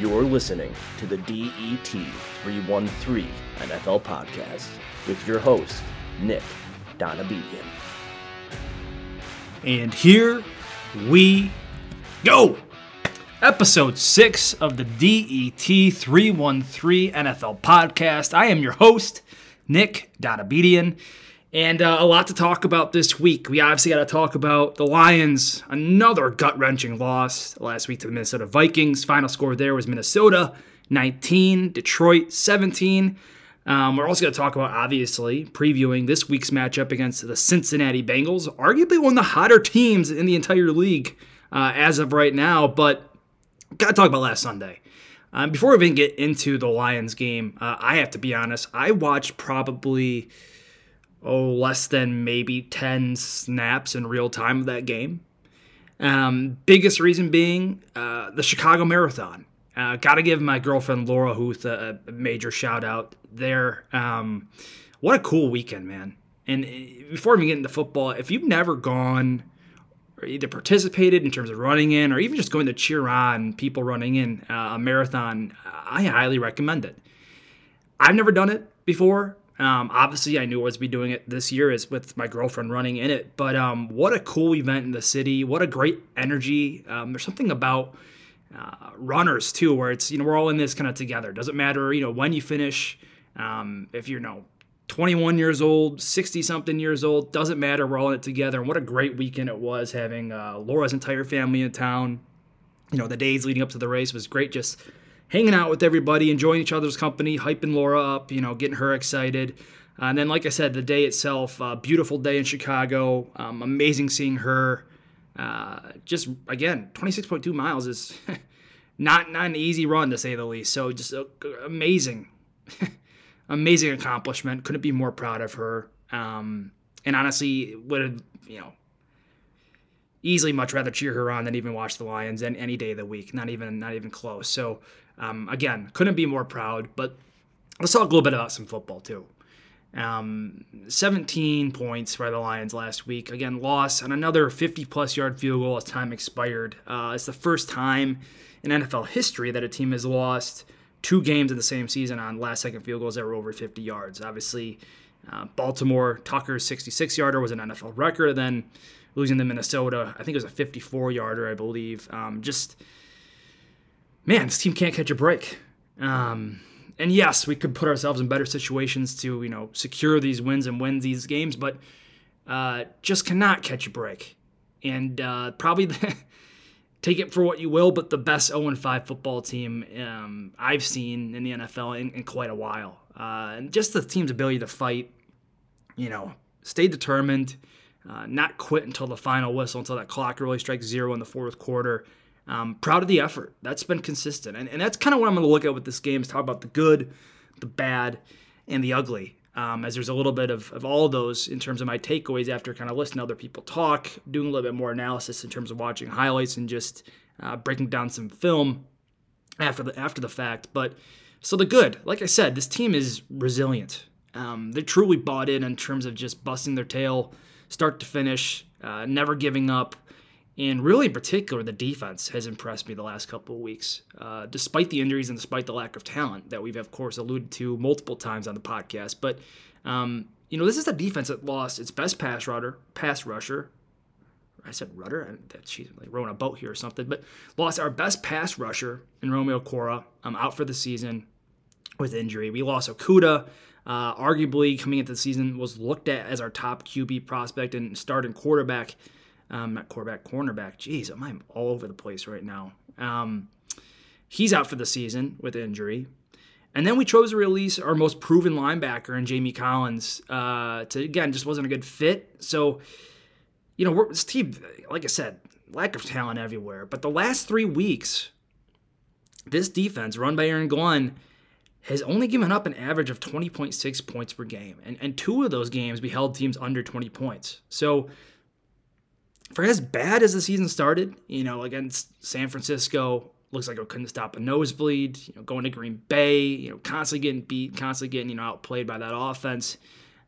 You're listening to the DET 313 NFL podcast with your host, Nick Donabedian. And here we go. Episode 6 of the DET 313 NFL podcast. I am your host, Nick Donabedian. And uh, a lot to talk about this week. We obviously got to talk about the Lions, another gut wrenching loss last week to the Minnesota Vikings. Final score there was Minnesota 19, Detroit 17. Um, we're also going to talk about, obviously, previewing this week's matchup against the Cincinnati Bengals, arguably one of the hotter teams in the entire league uh, as of right now. But got to talk about last Sunday. Um, before we even get into the Lions game, uh, I have to be honest, I watched probably oh, less than maybe 10 snaps in real time of that game. Um, biggest reason being uh, the Chicago Marathon. Uh, Got to give my girlfriend Laura Huth a, a major shout out there. Um, what a cool weekend, man. And uh, before we get into football, if you've never gone or either participated in terms of running in or even just going to cheer on people running in uh, a marathon, I highly recommend it. I've never done it before. Um, obviously, I knew I was be doing it this year is with my girlfriend running in it. But um, what a cool event in the city! What a great energy! Um, there's something about uh, runners too, where it's you know we're all in this kind of together. Doesn't matter you know when you finish, um, if you're you know 21 years old, 60 something years old, doesn't matter. We're all in it together. And what a great weekend it was having uh, Laura's entire family in town. You know the days leading up to the race was great. Just hanging out with everybody, enjoying each other's company, hyping Laura up, you know, getting her excited. And then, like I said, the day itself, uh, beautiful day in Chicago. Um, amazing seeing her. Uh, just again, 26.2 miles is not not an easy run to say the least. So just uh, amazing, amazing accomplishment. Couldn't be more proud of her. Um, and honestly, would have you know easily much rather cheer her on than even watch the Lions any, any day of the week. Not even not even close. So um, again, couldn't be more proud. But let's talk a little bit about some football too. Um, 17 points for the Lions last week. Again, loss on another 50 plus yard field goal as time expired. Uh, it's the first time in NFL history that a team has lost two games in the same season on last second field goals that were over 50 yards. Obviously, uh, Baltimore, Tucker's 66 yarder was an NFL record. Then losing to Minnesota, I think it was a 54 yarder, I believe. Um, just man, this team can't catch a break. Um, and yes, we could put ourselves in better situations to you know secure these wins and win these games, but uh, just cannot catch a break. And uh, probably take it for what you will, but the best 0 5 football team um, I've seen in the NFL in, in quite a while. Uh, and just the team's ability to fight, you know, stay determined, uh, not quit until the final whistle, until that clock really strikes zero in the fourth quarter. Um, proud of the effort. That's been consistent. And, and that's kind of what I'm going to look at with this game is talk about the good, the bad, and the ugly. Um, as there's a little bit of, of all of those in terms of my takeaways after kind of listening to other people talk, doing a little bit more analysis in terms of watching highlights and just uh, breaking down some film after the after the fact. But so the good, like I said, this team is resilient. Um, they're truly bought in in terms of just busting their tail, start to finish, uh, never giving up. And really, in particular, the defense has impressed me the last couple of weeks, uh, despite the injuries and despite the lack of talent that we've, of course, alluded to multiple times on the podcast. But um, you know, this is a defense that lost its best pass rusher, pass rusher. I said rudder. She's like rowing a boat here or something. But lost our best pass rusher in Romeo Okwara. I'm out for the season with injury. We lost Okudah. Uh, arguably, coming into the season, was looked at as our top QB prospect and starting quarterback um, not quarterback, cornerback. Jeez, I'm all over the place right now. Um, he's out for the season with injury. And then we chose to release our most proven linebacker in Jamie Collins. Uh, to again, just wasn't a good fit. So, you know, this team, like I said, lack of talent everywhere. But the last three weeks, this defense, run by Aaron Glenn, has only given up an average of 20.6 points per game. And, and two of those games, we held teams under 20 points. So, for as bad as the season started, you know, against San Francisco, looks like it couldn't stop a nosebleed. You know, going to Green Bay, you know, constantly getting beat, constantly getting you know outplayed by that offense.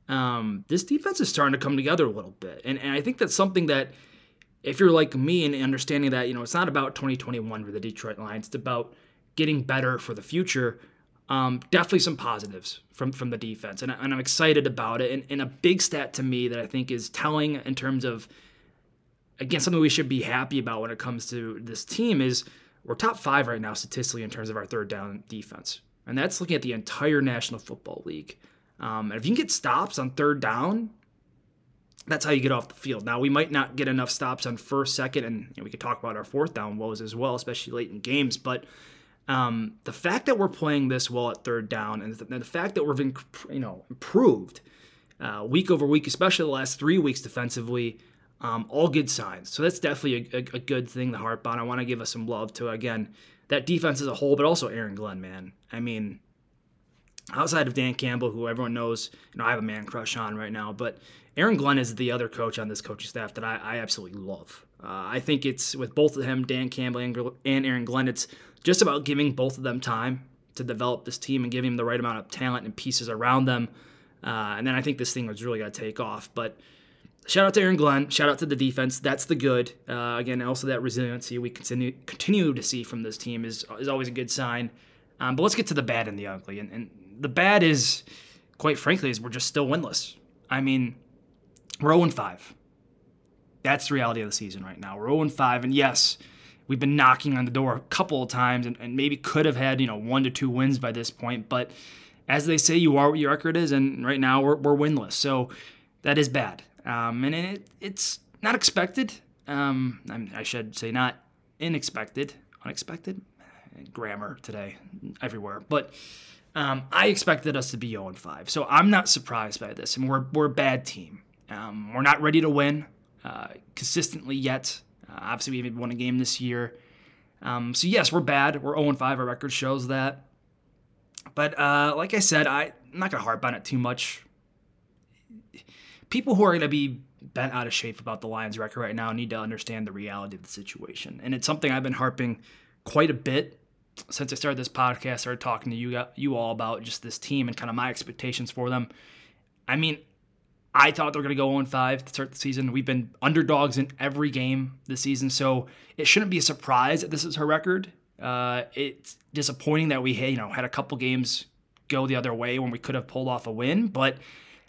Um, this defense is starting to come together a little bit, and and I think that's something that if you're like me and understanding that you know it's not about 2021 for the Detroit Lions, it's about getting better for the future. Um, definitely some positives from from the defense, and, I, and I'm excited about it. And, and a big stat to me that I think is telling in terms of again something we should be happy about when it comes to this team is we're top five right now statistically in terms of our third down defense, and that's looking at the entire National Football League. Um, and if you can get stops on third down, that's how you get off the field. Now we might not get enough stops on first, second, and you know, we could talk about our fourth down woes as well, especially late in games. But um, the fact that we're playing this well at third down, and the, the fact that we've you know improved uh, week over week, especially the last three weeks defensively, um, all good signs. So that's definitely a, a, a good thing to harp on. I want to give us some love to again that defense as a whole, but also Aaron Glenn, man. I mean, outside of Dan Campbell, who everyone knows, you know, I have a man crush on right now, but Aaron Glenn is the other coach on this coaching staff that I, I absolutely love. Uh, I think it's with both of them, Dan Campbell and Aaron Glenn, it's just about giving both of them time to develop this team and giving them the right amount of talent and pieces around them. Uh, and then I think this thing was really going to take off. But shout out to Aaron Glenn. Shout out to the defense. That's the good. Uh, again, also that resiliency we continue continue to see from this team is is always a good sign. Um, but let's get to the bad and the ugly. And, and the bad is, quite frankly, is we're just still winless. I mean, we're 0 5. That's the reality of the season right now. We're 0 5, and yes, we've been knocking on the door a couple of times, and, and maybe could have had you know one to two wins by this point. But as they say, you are what your record is, and right now we're, we're winless. So that is bad, um, and it, it's not expected. Um, I should say not unexpected, unexpected grammar today everywhere, but um, I expected us to be 0 5. So I'm not surprised by this. And we're, we're a bad team. Um, we're not ready to win uh, consistently yet. Uh, obviously, we haven't won a game this year. Um, so, yes, we're bad. We're 0 5. Our record shows that. But uh, like I said, I, I'm not to harp on it too much. People who are going to be bent out of shape about the Lions' record right now need to understand the reality of the situation. And it's something I've been harping quite a bit since I started this podcast, started talking to you you all about just this team and kind of my expectations for them. I mean, I thought they were going to go 0 5 to start the season. We've been underdogs in every game this season, so it shouldn't be a surprise that this is her record. Uh, it's disappointing that we had, you know had a couple games go the other way when we could have pulled off a win, but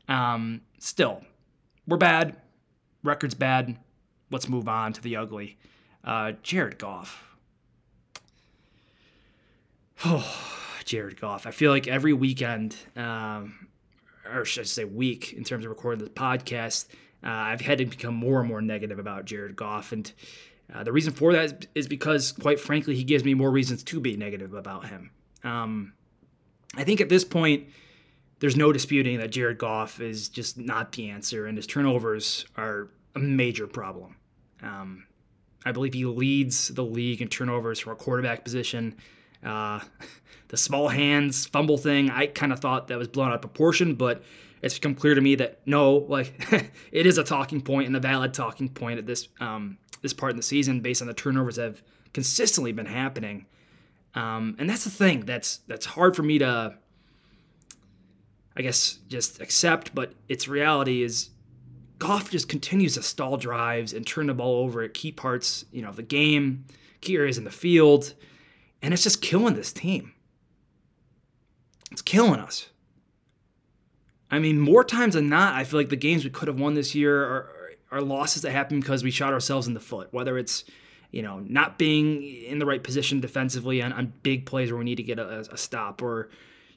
um, still, we're bad. Record's bad. Let's move on to the ugly. Uh, Jared Goff Oh, Jared Goff. I feel like every weekend, um, or should I say week, in terms of recording this podcast, uh, I've had to become more and more negative about Jared Goff. And uh, the reason for that is, because, quite frankly, he gives me more reasons to be negative about him. Um, I think at this point, there's no disputing that Jared Goff is just not the answer, and his turnovers are a major problem. Um, I believe he leads the league in turnovers from a quarterback position. Uh, the small hands fumble thing, I kind of thought that was blown out of proportion, but it's become clear to me that no, like it is a talking point and a valid talking point at this um, this part in the season based on the turnovers that have consistently been happening. Um, and that's the thing that's that's hard for me to, I guess, just accept. But its reality is, Goff just continues to stall drives and turn the ball over at key parts, you know, of the game, key areas in the field. And it's just killing this team. It's killing us. I mean, more times than not, I feel like the games we could have won this year are, are losses that happen because we shot ourselves in the foot, whether it's you know, not being in the right position defensively on, on big plays where we need to get a, a, stop, or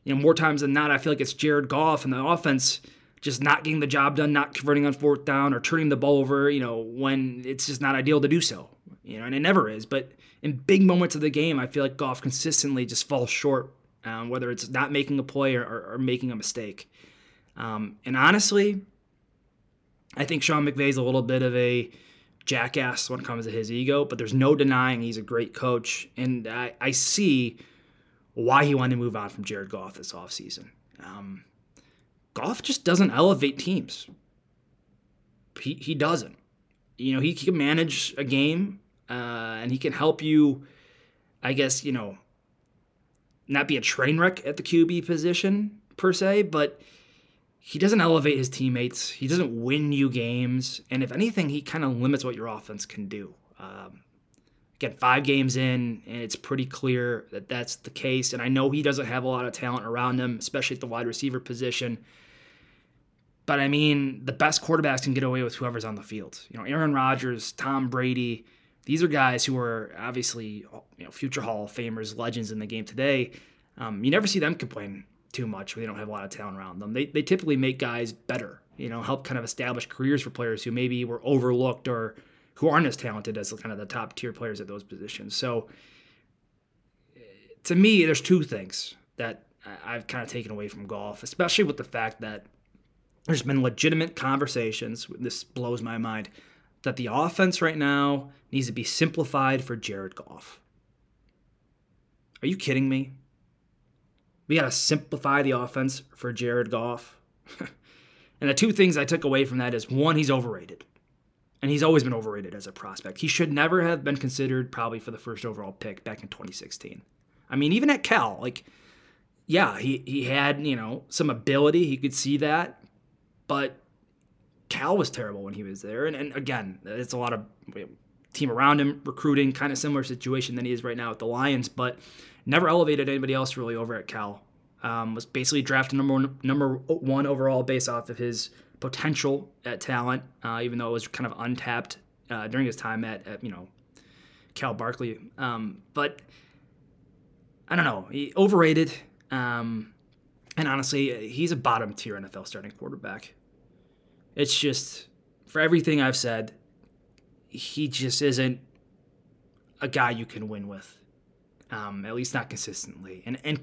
you know, more times than not, I feel like it's Jared Goff and the offense just not getting the job done, not converting on fourth down, or turning the ball over, you know, when it's just not ideal to do so you know, and it never is. But in big moments of the game, I feel like Goff consistently just falls short, um, whether it's not making a play or, or, or making a mistake. Um, and honestly, I think Sean McVay's a little bit of a jackass when it comes to his ego, but there's no denying he's a great coach. And I, I see why he wanted to move on from Jared Goff this offseason. Um, Goff just doesn't elevate teams. He, he doesn't. You know, he can manage a game uh, and he can help you, I guess, you know, not be a train wreck at the QB position per se, but he doesn't elevate his teammates. He doesn't win you games. And if anything, he kind of limits what your offense can do. Um, Again, five games in, and it's pretty clear that that's the case. And I know he doesn't have a lot of talent around him, especially at the wide receiver position. But I mean, the best quarterbacks can get away with whoever's on the field. You know, Aaron Rodgers, Tom Brady, these are guys who are obviously you know future Hall of Famers, legends in the game today. Um, you never see them complain too much when they don't have a lot of talent around them. They, they typically make guys better, you know, help kind of establish careers for players who maybe were overlooked or who aren't as talented as kind of the top tier players at those positions. So to me, there's two things that I've kind of taken away from Goff, especially with the fact that there's been legitimate conversations. This blows my mind that the offense right now needs to be simplified for Jared Goff. Are you kidding me? We got to simplify the offense for Jared Goff. and the two things I took away from that is one, he's overrated. And he's always been overrated as a prospect. He should never have been considered probably for the first overall pick back in 2016. I mean, even at Cal, like, yeah, he, he had, you know, some ability. He could see that. But Cal was terrible when he was there. And, and again, it's a lot of team around him recruiting, kind of similar situation than he is right now at the Lions, but never elevated anybody else really over at Cal. Um, was basically drafted number number one overall based off of his potential at talent, uh, even though it was kind of untapped uh, during his time at, at, you know Cal Berkeley. Um, but I don't know, he overrated. Um, and honestly, he's a bottom tier NFL starting quarterback. It's just for everything I've said, he just isn't a guy you can win with. Um, at least not consistently. And and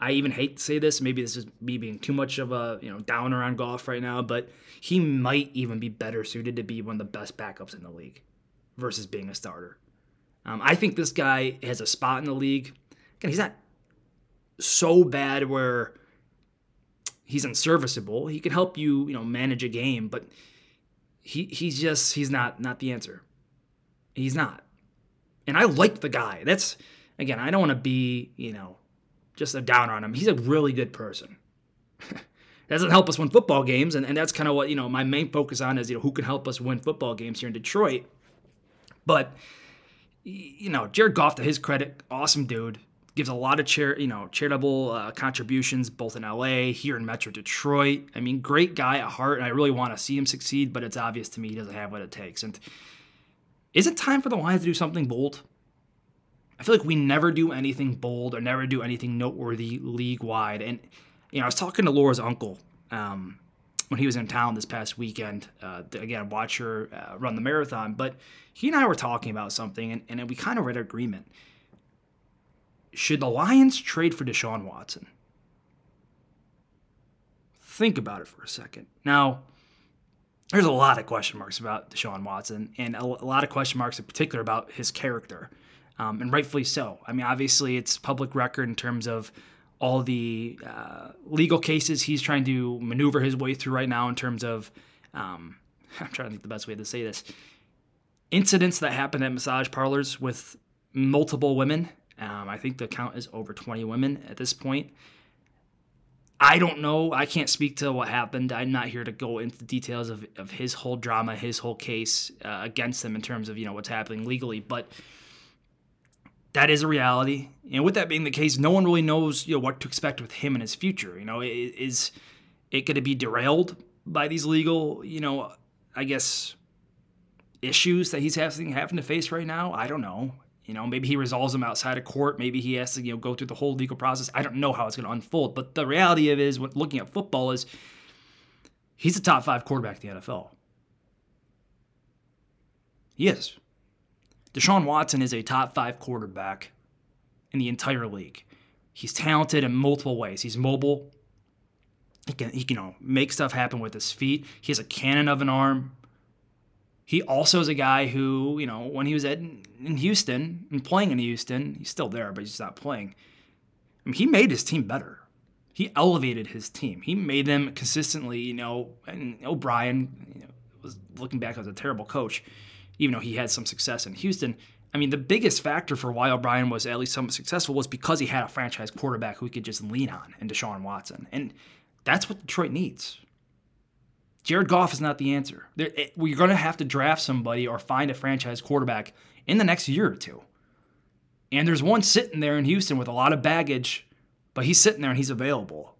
I even hate to say this. Maybe this is me being too much of a you know downer on Goff right now, but he might even be better suited to be one of the best backups in the league versus being a starter. Um, I think this guy has a spot in the league. Again, he's not so bad where he's unserviceable. He can help you, you know, manage a game, but he he's just he's not not the answer. He's not. And I like the guy. That's again, I don't want to be, you know, just a downer on him. He's a really good person. doesn't help us win football games, and, and that's kind of what, you know, my main focus on is, you know, who can help us win football games here in Detroit. But you know, Jared Goff, to his credit, awesome dude gives a lot of chair, you know, charitable uh, contributions both in LA, here in Metro Detroit. I mean, great guy at heart, and I really want to see him succeed, but it's obvious to me he doesn't have what it takes. And is it time for the Lions to do something bold? I feel like we never do anything bold or never do anything noteworthy league wide. And you know, I was talking to Laura's uncle um, when he was in town this past weekend. Uh, to, again, watch her uh, run the marathon, but he and I were talking about something, and, and we kind of read agreement should the Lions trade for Deshaun Watson? Think about it for a second. Now, there's a lot of question marks about Deshaun Watson, and a, lot of question marks in particular about his character, um, and rightfully so. I mean, obviously, it's public record in terms of all the uh, legal cases he's trying to maneuver his way through right now in terms of um, I'm trying to think the best way to say this incidents that happen at massage parlors with multiple women um, I think the count is over 20 women at this point. I don't know. I can't speak to what happened. I'm not here to go into the details of, of his whole drama, his whole case uh, against them in terms of you know what's happening legally. But that is a reality. And with that being the case, no one really knows you know what to expect with him and his future. You know, is it going to be derailed by these legal you know I guess issues that he's having having to face right now? I don't know. You know, maybe he resolves them outside of court. Maybe he has to, you know, go through the whole legal process. I don't know how it's going to unfold. But the reality of it is, when looking at football, is he's a top five quarterback in the NFL. He is. Deshaun Watson is a top five quarterback in the entire league. He's talented in multiple ways. He's mobile. He can, he can you know, make stuff happen with his feet. He has a cannon of an arm. He also is a guy who, you know, when he was at, in Houston and playing in Houston, he's still there, but he's not playing. I mean, he made his team better. He elevated his team. He made them consistently, you know, and O'Brien you know, was looking back as a terrible coach, even though he had some success in Houston. I mean, the biggest factor for why O'Brien was at least somewhat successful was because he had a franchise quarterback who he could just lean on in Deshaun Watson. And that's what Detroit needs. Jared Goff is not the answer. We're going to have to draft somebody or find a franchise quarterback in the next year or two. And there's one sitting there in Houston with a lot of baggage, but he's sitting there and he's available.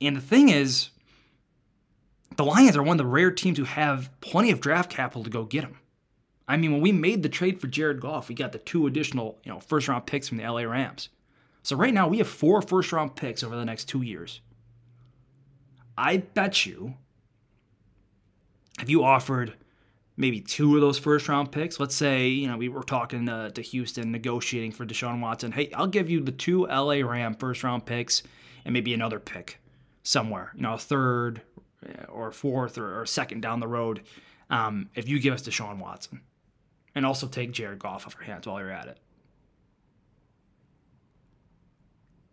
And the thing is, the Lions are one of the rare teams who have plenty of draft capital to go get him. I mean, when we made the trade for Jared Goff, we got the two additional, you know, first round picks from the LA Rams. So right now we have four first round picks over the next two years. I bet you if you offered maybe two of those first round picks, let's say, you know, we were talking to, to Houston negotiating for Deshaun Watson. Hey, I'll give you the two LA Ram first round picks and maybe another pick somewhere, you know, a third or fourth or, or second down the road um, if you give us Deshaun Watson and also take Jared Goff off your hands while you're at it.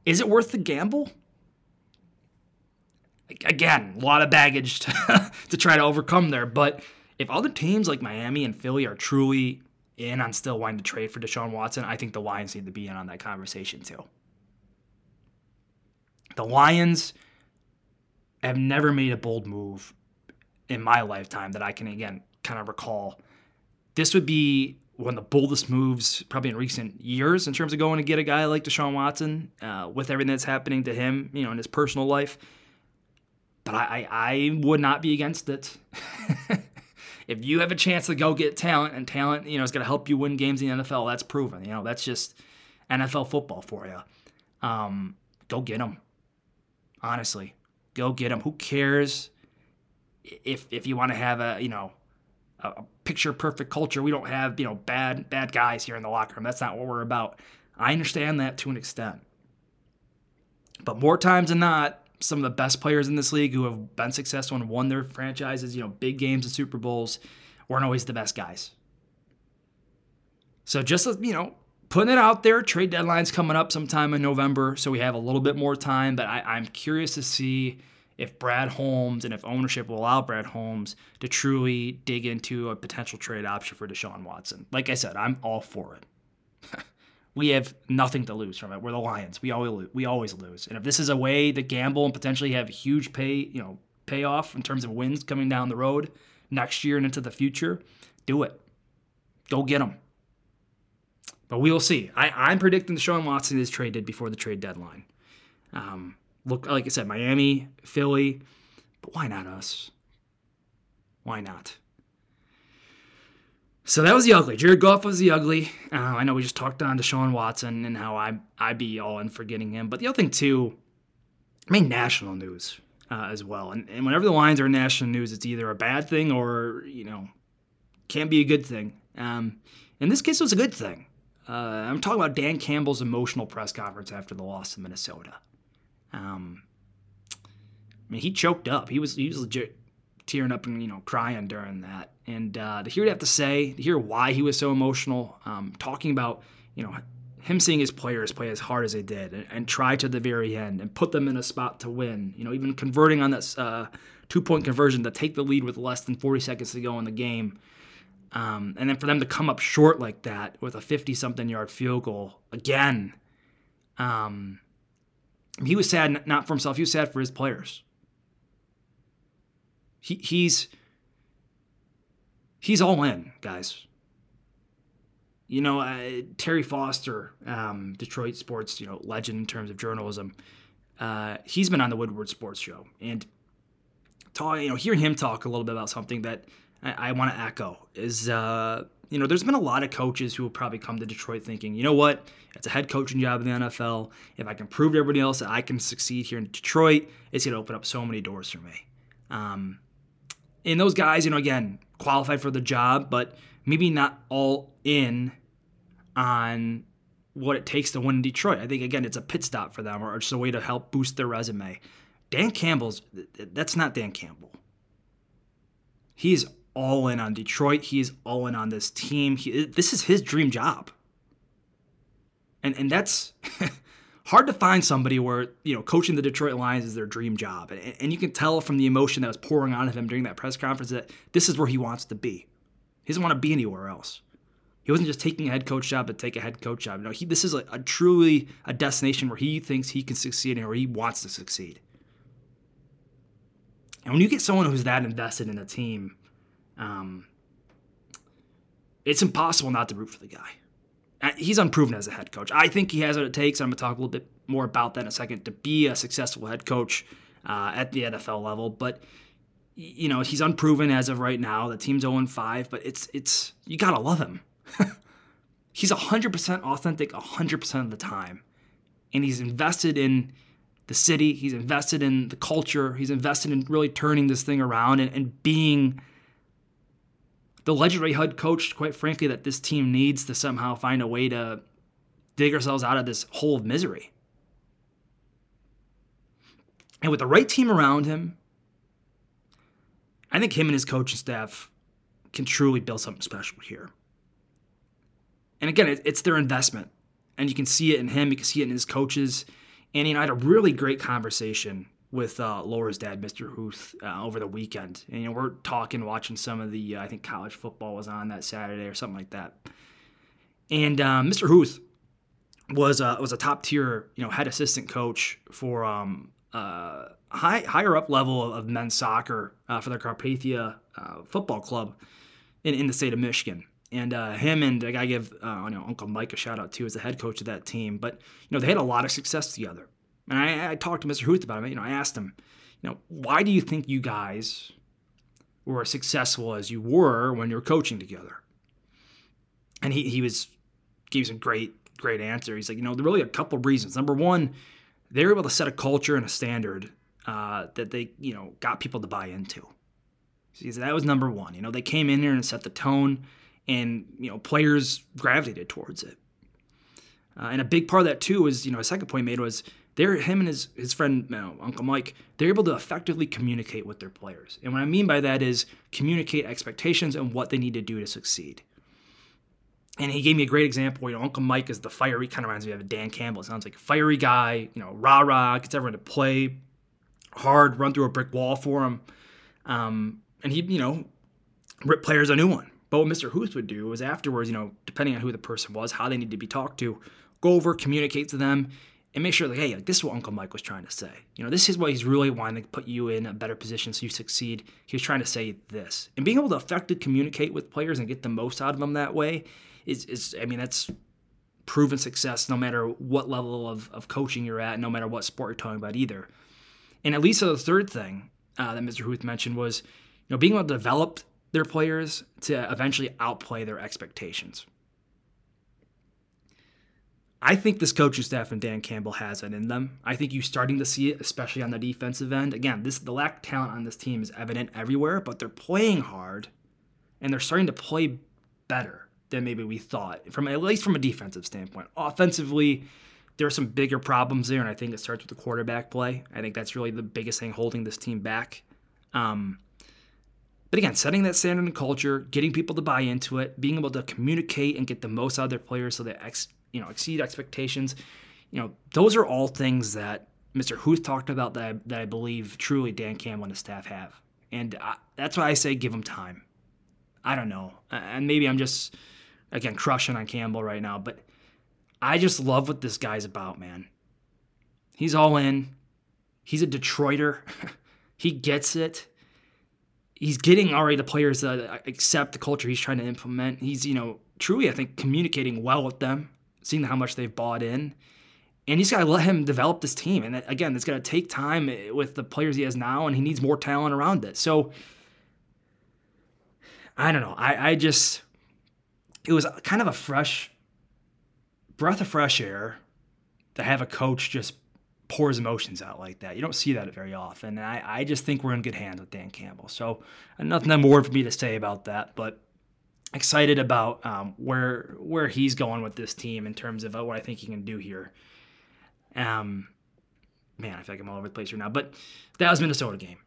Is it worth the gamble? Again, a lot of baggage to, to try to overcome there. But if other teams like Miami and Philly are truly in on still wanting to trade for Deshaun Watson, I think the Lions need to be in on that conversation too. The Lions have never made a bold move in my lifetime that I can, again, kind of recall this would be one of the boldest moves probably in recent years in terms of going to get a guy like Deshaun Watson uh, with everything that's happening to him, you know, in his personal life. But I, I, I would not be against it. if you have a chance to go get talent and talent, you know, is going to help you win games in the NFL, that's proven. You know, that's just NFL football for you. Um, go get them. Honestly, go get them. Who cares if if you want to have a you know a picture perfect culture. We don't have, you know, bad bad guys here in the locker room. That's not what we're about. I understand that to an extent. But more times than not, some of the best players in this league who have been successful and won their franchises, you know, big games and Super Bowls, weren't always the best guys. So just, you know, putting it out there, trade deadline's coming up sometime in November, so we have a little bit more time, but I, I'm curious to see if Brad Holmes and if ownership will allow Brad Holmes to truly dig into a potential trade option for Deshaun Watson. Like I said, I'm all for it. we have nothing to lose from it. We're the Lions. We always we always lose. And if this is a way to gamble and potentially have huge pay, you know, payoff in terms of wins coming down the road next year and into the future, do it. Go get them. But we will see. I, I'm predicting the Deshaun Watson is traded before the trade deadline. Um, look, like I said, Miami, Philly, but why not us? Why not? So that was the ugly. Jared Goff was the ugly. Uh, I know we just talked on Deshaun Watson and how I I'd be all in for getting him, but the other thing too, I mean national news uh, as well. And, and whenever the Lions are in national news, it's either a bad thing or you know can't be a good thing. Um, in this case, it was a good thing. Uh, I'm talking about Dan Campbell's emotional press conference after the loss to Minnesota. Um, I mean, he choked up. He was he was legit tearing up and you know crying during that. And uh, to hear what he have to say, to hear why he was so emotional, um, talking about you know him seeing his players play as hard as they did and, and, try to the very end and put them in a spot to win. You know, even converting on that uh, two point conversion to take the lead with less than 40 seconds to go in the game. Um, and then for them to come up short like that with a 50 something yard field goal again. Um, he was sad not for himself, he was sad for his players. He, he's he's all in, guys. You know, uh, Terry Foster, um, Detroit sports, you know, legend in terms of journalism. Uh, he's been on the Woodward Sports Show, and talk, you know, hearing him talk a little bit about something that I, I want to echo is uh, you know, there's been a lot of coaches who will probably come to Detroit thinking, you know what, it's a head coaching job in the NFL. If I can prove to everybody else that I can succeed here in Detroit, it's going to open up so many doors for me. Um, and those guys, you know, again, qualified for the job, but maybe not all in on what it takes to win in Detroit. I think again, it's a pit stop for them, or just a way to help boost their resume. Dan Campbell's that's not Dan Campbell. He's all in on Detroit. He's all in on this team. He, this is his dream job. And and that's hard to find somebody where, you know, coaching the Detroit Lions is their dream job. And, and you can tell from the emotion that was pouring out of him during that press conference that this is where he wants to be. He doesn't want to be anywhere else. He wasn't just taking a head coach job to take a head coach job. No, he this is a, a truly a destination where he thinks he can succeed and where he wants to succeed. And when you get someone who's that invested in a team, um, it's impossible not to root for the guy. Uh, he's unproven as a head coach. I think he has what it takes. I'm going to talk a little bit more about that in a second to be a successful head coach uh, at the NFL level. But you know, he's unproven as of right now. The team's 0 5, but it's it's you gotta love him. he's 100% authentic 100% of the time, and he's invested in the city. He's invested in the culture. He's invested in really turning this thing around and, and being the legendary head coach, quite frankly, that this team needs to somehow find a way to dig ourselves out of this hole of misery. And with the right team around him, I think him and his coaching staff can truly build something special here. And again, it's their investment. And you can see it in him, you can see it in his coaches. And you know, I had a really great conversation with uh, Laura's dad, Mr. Huth, uh, over the weekend. And you know, we're talking, watching some of the, uh, I think college football was on that Saturday or something like that. And Mr. Uh, Huth was uh, was a top tier, you know, head assistant coach for um, uh, high higher up level of men's soccer uh, for the Carpathia football club in, in the state of Michigan. And him and I give uh, you know Uncle Mike a shout out too as the head coach of that team. But you know they had a lot of success together. And I, I talked to Mr. Huth about it. You know I asked him, you know, why do you think you guys were as successful as you were when you were coaching together? And he he was gave some great great answer. He's like, you know, there really a couple of reasons. Number one, they were able to set a culture and a standard uh, that they, you know, got people to buy into. See, so that was number one. You know, they came in here and set the tone, and you know, players gravitated towards it. Uh, and a big part of that too was, you know, a second point made was they're him and his his friend you know, Uncle Mike. They're able to effectively communicate with their players, and what I mean by that is communicate expectations and what they need to do to succeed. And he gave me a great example. You know, Uncle Mike is the fiery, kind of reminds me of Dan Campbell. It sounds like a fiery guy, you know, rah rah, gets everyone to play hard, run through a brick wall for him. Um, and he, you know, rip players a new one. But what Mr. Huth would do was afterwards, you know, depending on who the person was, how they need to be talked to, go over, communicate to them, and make sure, like, hey, like, this is what Uncle Mike was trying to say. You know, this is what he's really wanting to put you in a better position so you succeed. He was trying to say this. And being able to effectively communicate with players and get the most out of them that way is, is I mean, that's proven success no matter what level of, of coaching you're at, no matter what sport you're talking about either. And at least the third thing uh, that Mr. Huth mentioned was, you know, being able to develop their players to eventually outplay their expectations. I think this coaching staff and Dan Campbell has it in them. I think you're starting to see it, especially on the defensive end. Again, this the lack of talent on this team is evident everywhere, but they're playing hard, and they're starting to play better than maybe we thought, from at least from a defensive standpoint. Offensively, there are some bigger problems there, and I think it starts with the quarterback play. I think that's really the biggest thing holding this team back. Um, but again, setting that standard and culture, getting people to buy into it, being able to communicate and get the most out of their players so they ex, you know exceed expectations. You know, those are all things that Mr. Huth talked about that I, that I believe truly Dan Campbell and his staff have, and I, that's why I say give him time. I don't know, and maybe I'm just again crushing on Campbell right now, but I just love what this guy's about, man. He's all in. He's a Detroiter. he gets it. He's getting already the players that uh, accept the culture he's trying to implement. He's, you know, truly, I think, communicating well with them, seeing how much they've bought in. And he's got to let him develop this team. And uh, again, it's going to take time eh, with the players he has now, and he needs more talent around it. So, I don't know. I, I just, it was kind of a fresh breath of fresh air to have a coach just pour his emotions out like that. You don't see that very often. And I, I just think we're in good hands with Dan Campbell. So nothing more for me to say about that, but excited about um, where where he's going with this team in terms of uh, what I think he can do here. Um, man, I feel like I'm all over the place right now. But that was Minnesota game.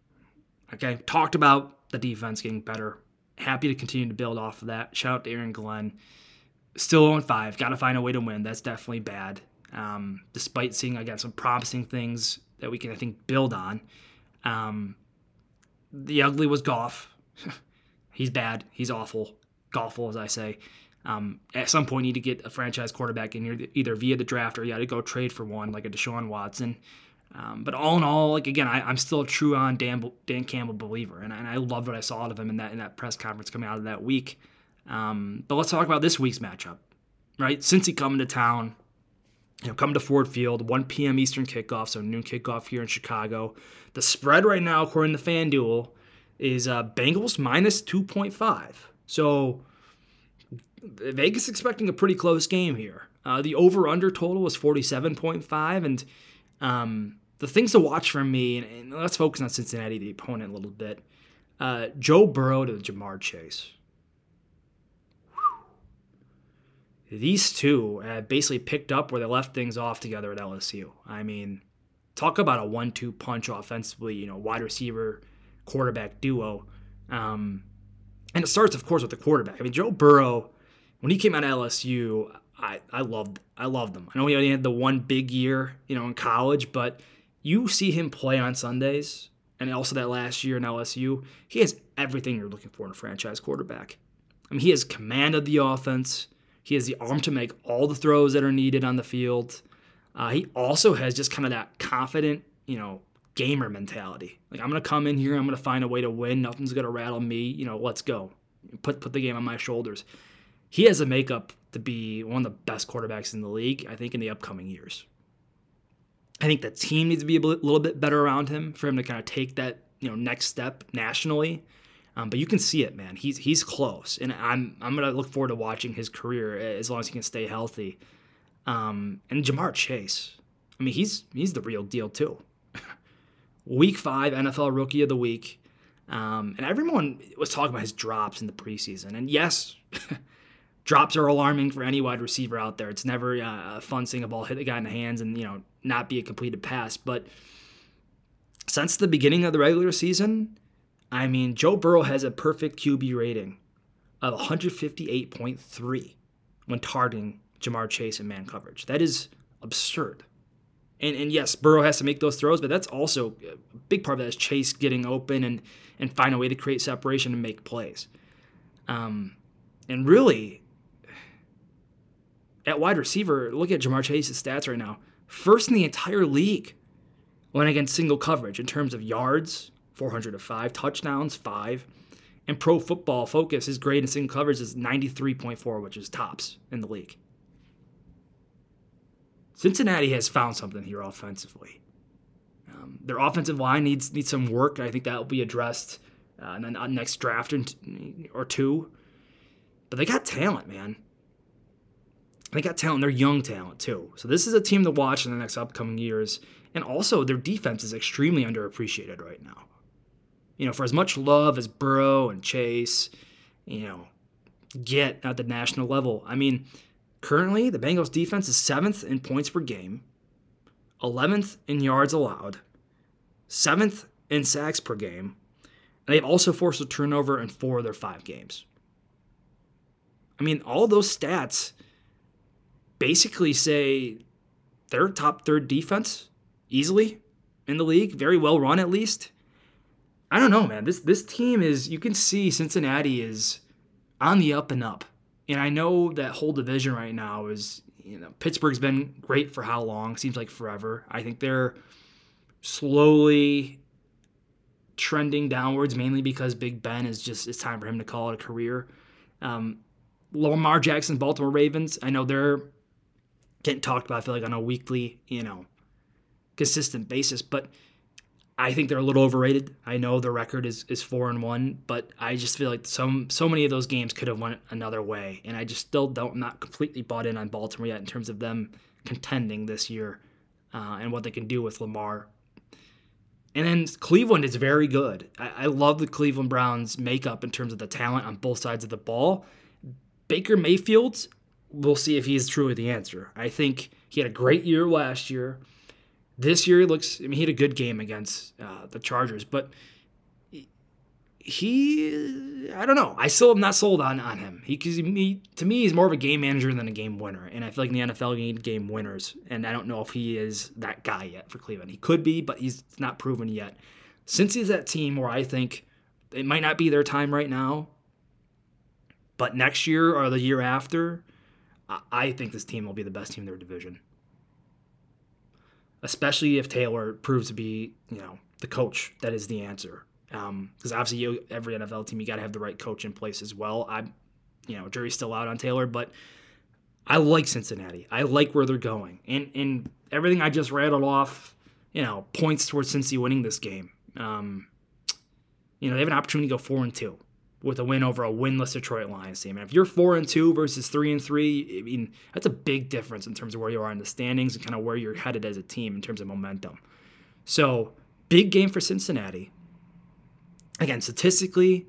Okay, talked about the defense getting better. Happy to continue to build off of that. Shout out to Aaron Glenn still 0 5. Got to find a way to win. That's definitely bad. Um, despite seeing, again, some promising things that we can, I think, build on. Um, the ugly was Goff. He's bad. He's awful. Golful, as I say. Um, at some point, you need to get a franchise quarterback in here, either via the draft or you got to go trade for one, like a Deshaun Watson. Um, but all in all, like again, I, am still a true on Dan, Dan Campbell believer, and, and I loved what I saw out of him in that in that press conference coming out of that week. Um, but let's talk about this week's matchup, right? Cincy coming to town, you know, come to Ford Field, 1 p.m. Eastern kickoff, so noon kickoff here in Chicago. The spread right now, according to FanDuel, is uh, Bengals minus 2.5. So Vegas expecting a pretty close game here. Uh, the over/under total was 47.5, and um, the things to watch from me, and, and, let's focus on Cincinnati, the opponent, a little bit. Uh, Joe Burrow to Ja'Marr Chase. these two have basically picked up where they left things off together at LSU. I mean, talk about a one-two punch offensively. You know, wide receiver, quarterback duo. Um, and it starts, of course, with the quarterback. I mean, Joe Burrow, when he came out of LSU, I, I loved I loved him. I know he only had the one big year, you know, in college, but you see him play on Sundays, and also that last year in LSU, he has everything you're looking for in a franchise quarterback. I mean, he has command of the offense. He has the arm to make all the throws that are needed on the field. Uh, he also has just kind of that confident, you know, gamer mentality. Like I'm gonna come in here, I'm gonna find a way to win. Nothing's gonna rattle me. You know, let's go. Put put the game on my shoulders. He has a makeup to be one of the best quarterbacks in the league. I think in the upcoming years. I think the team needs to be a little bit better around him for him to kind of take that you know next step nationally. Um, but you can see it, man. He's he's close, and I'm I'm gonna look forward to watching his career as long as he can stay healthy. Um, and Ja'Marr Chase, I mean, he's he's the real deal too. Week five NFL Rookie of the Week, um, and everyone was talking about his drops in the preseason. And yes, drops are alarming for any wide receiver out there. It's never uh, fun seeing a ball hit the guy in the hands and you know not be a completed pass. But since the beginning of the regular season, I mean, Joe Burrow has a perfect QB rating of 158.3 when targeting Ja'Marr Chase in man coverage. That is absurd. And, and yes, Burrow has to make those throws, but that's also a big part of that is Chase getting open and, and find a way to create separation and make plays. Um, and really, at wide receiver, look at Ja'Marr Chase's stats right now. First in the entire league when against single coverage in terms of yards, 405, touchdowns, five. And pro football focus, his grade in single coverage is 93.4, which is tops in the league. Cincinnati has found something here offensively. Um, their offensive line needs needs some work. I think that will be addressed uh, in the next draft or two. But they got talent, man. They got talent. They're young talent too. So this is a team to watch in the next upcoming years. And also, their defense is extremely underappreciated right now. You know, for as much love as Burrow and Chase, you know, get at the national level. I mean, currently the Bengals defense is seventh in points per game, 11th in yards allowed, seventh in sacks per game, and they've also forced a turnover in four of their five games. I mean, all those stats basically say they're top third defense easily in the league, very well run at least. I don't know, man. This this team is you can see Cincinnati is on the up and up. And I know that whole division right now is you know Pittsburgh's been great for how long? Seems like forever. I think they're slowly trending downwards mainly because Big Ben is just it's time for him to call it a career. Um, Lamar Jackson, Baltimore Ravens. I know they're getting talked about. I feel like on a weekly, you know, consistent basis, but I think they're a little overrated. I know the record is, is four and one, but I just feel like some so many of those games could have went another way, and I just still don't not completely bought in on Baltimore yet in terms of them contending this year uh, and what they can do with Lamar. And then Cleveland is very good. I, I love the Cleveland Browns makeup in terms of the talent on both sides of the ball. Baker Mayfield, we'll see if he's truly the answer. I think he had a great year last year. This year, he looks. I mean, he had a good game against uh, the Chargers, but he, I don't know. I still am not sold on on him. He, cause he, to me, he's more of a game manager than a game winner, and I feel like in the NFL you need game winners, and I don't know if he is that guy yet for Cleveland. He could be, but he's not proven yet. Cincy's that team where I think it might not be their time right now, but next year or the year after, I think this team will be the best team in their division. Especially if Taylor proves to be, you know, the coach that is the answer. Because um, obviously, you, every NFL team, you got to have the right coach in place as well. I'm, you know, jury's still out on Taylor, but I like Cincinnati. I like where they're going, and and everything I just rattled off, you know, points towards Cincy winning this game. Um, you know, they have an opportunity to go four and two with a win over a winless Detroit Lions team. And if you're four and two versus three and three, I mean that's a big difference in terms of where you are in the standings and kind of where you're headed as a team in terms of momentum. So big game for Cincinnati. Again, statistically,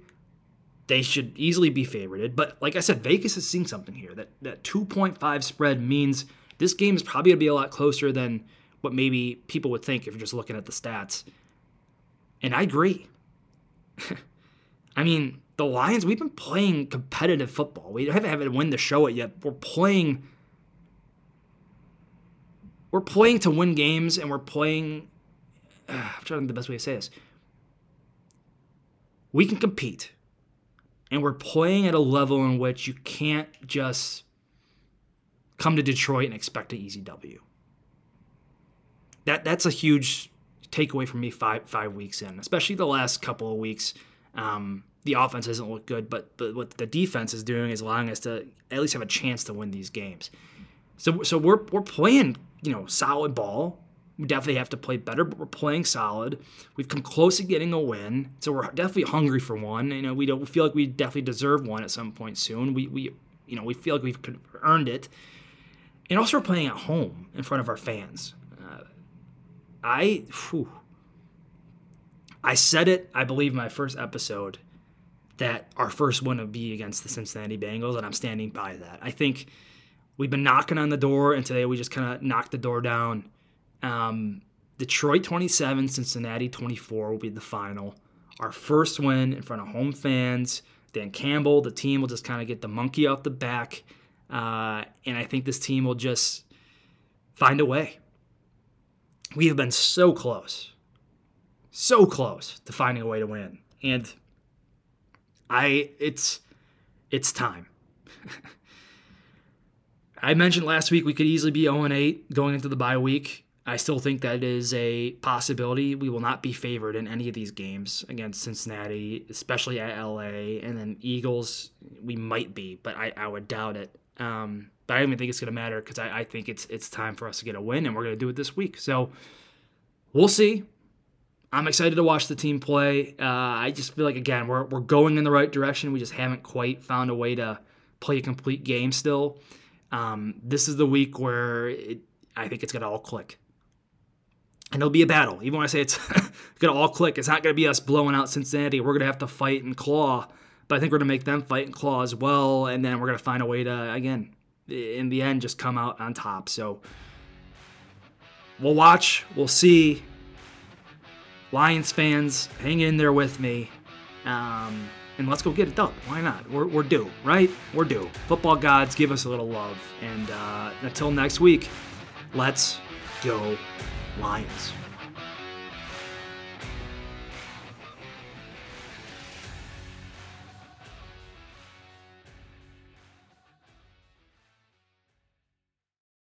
they should easily be favorited. But like I said, Vegas is seeing something here. That that 2.5 spread means this game is probably gonna be a lot closer than what maybe people would think if you're just looking at the stats. And I agree. I mean, the Lions, we've been playing competitive football. We haven't had to win the show it yet. We're playing we're playing to win games and we're playing uh, I'm trying to think the best way to say this. We can compete. And we're playing at a level in which you can't just come to Detroit and expect an easy W. That that's a huge takeaway from me five five weeks in, especially the last couple of weeks. Um, the offense doesn't look good, but, but what the defense is doing is allowing us to at least have a chance to win these games. So so we're we're playing you know solid ball. We definitely have to play better, but we're playing solid. We've come close to getting a win, so we're definitely hungry for one. You know, we don't we feel like we definitely deserve one at some point soon. We we you know we feel like we've earned it, and also we're playing at home in front of our fans. Uh, I whew, I said it, I believe, in my first episode that our first one would be against the Cincinnati Bengals, and I'm standing by that. I think we've been knocking on the door, and today we just kind of knocked the door down. Um, Detroit 27, Cincinnati 24 will be the final. Our first win in front of home fans. Dan Campbell, the team will just kind of get the monkey off the back. Uh, and I think this team will just find a way. We have been so close, so close to finding a way to win. And I it's it's time. I mentioned last week we could easily be 0 8 going into the bye week. I still think that is a possibility. We will not be favored in any of these games against Cincinnati, especially at LA, and then Eagles. We might be, but I, I would doubt it. Um, but I don't even think it's going to matter because I, I think it's it's time for us to get a win, and we're going to do it this week. So we'll see. I'm excited to watch the team play. Uh, I just feel like again we're we're going in the right direction. We just haven't quite found a way to play a complete game still. Um, this is the week where it, I think it's gonna all click, and it'll be a battle. Even when I say it's gonna all click, it's not gonna be us blowing out Cincinnati. We're gonna have to fight and claw, but I think we're gonna make them fight and claw as well, and then we're gonna find a way to again, in the end, just come out on top. So we'll watch, we'll see. Lions fans, hang in there with me. Um, and let's go get it done. Why not? We're, we're due, right? We're due. Football gods, give us a little love. And uh, until next week, let's go, Lions.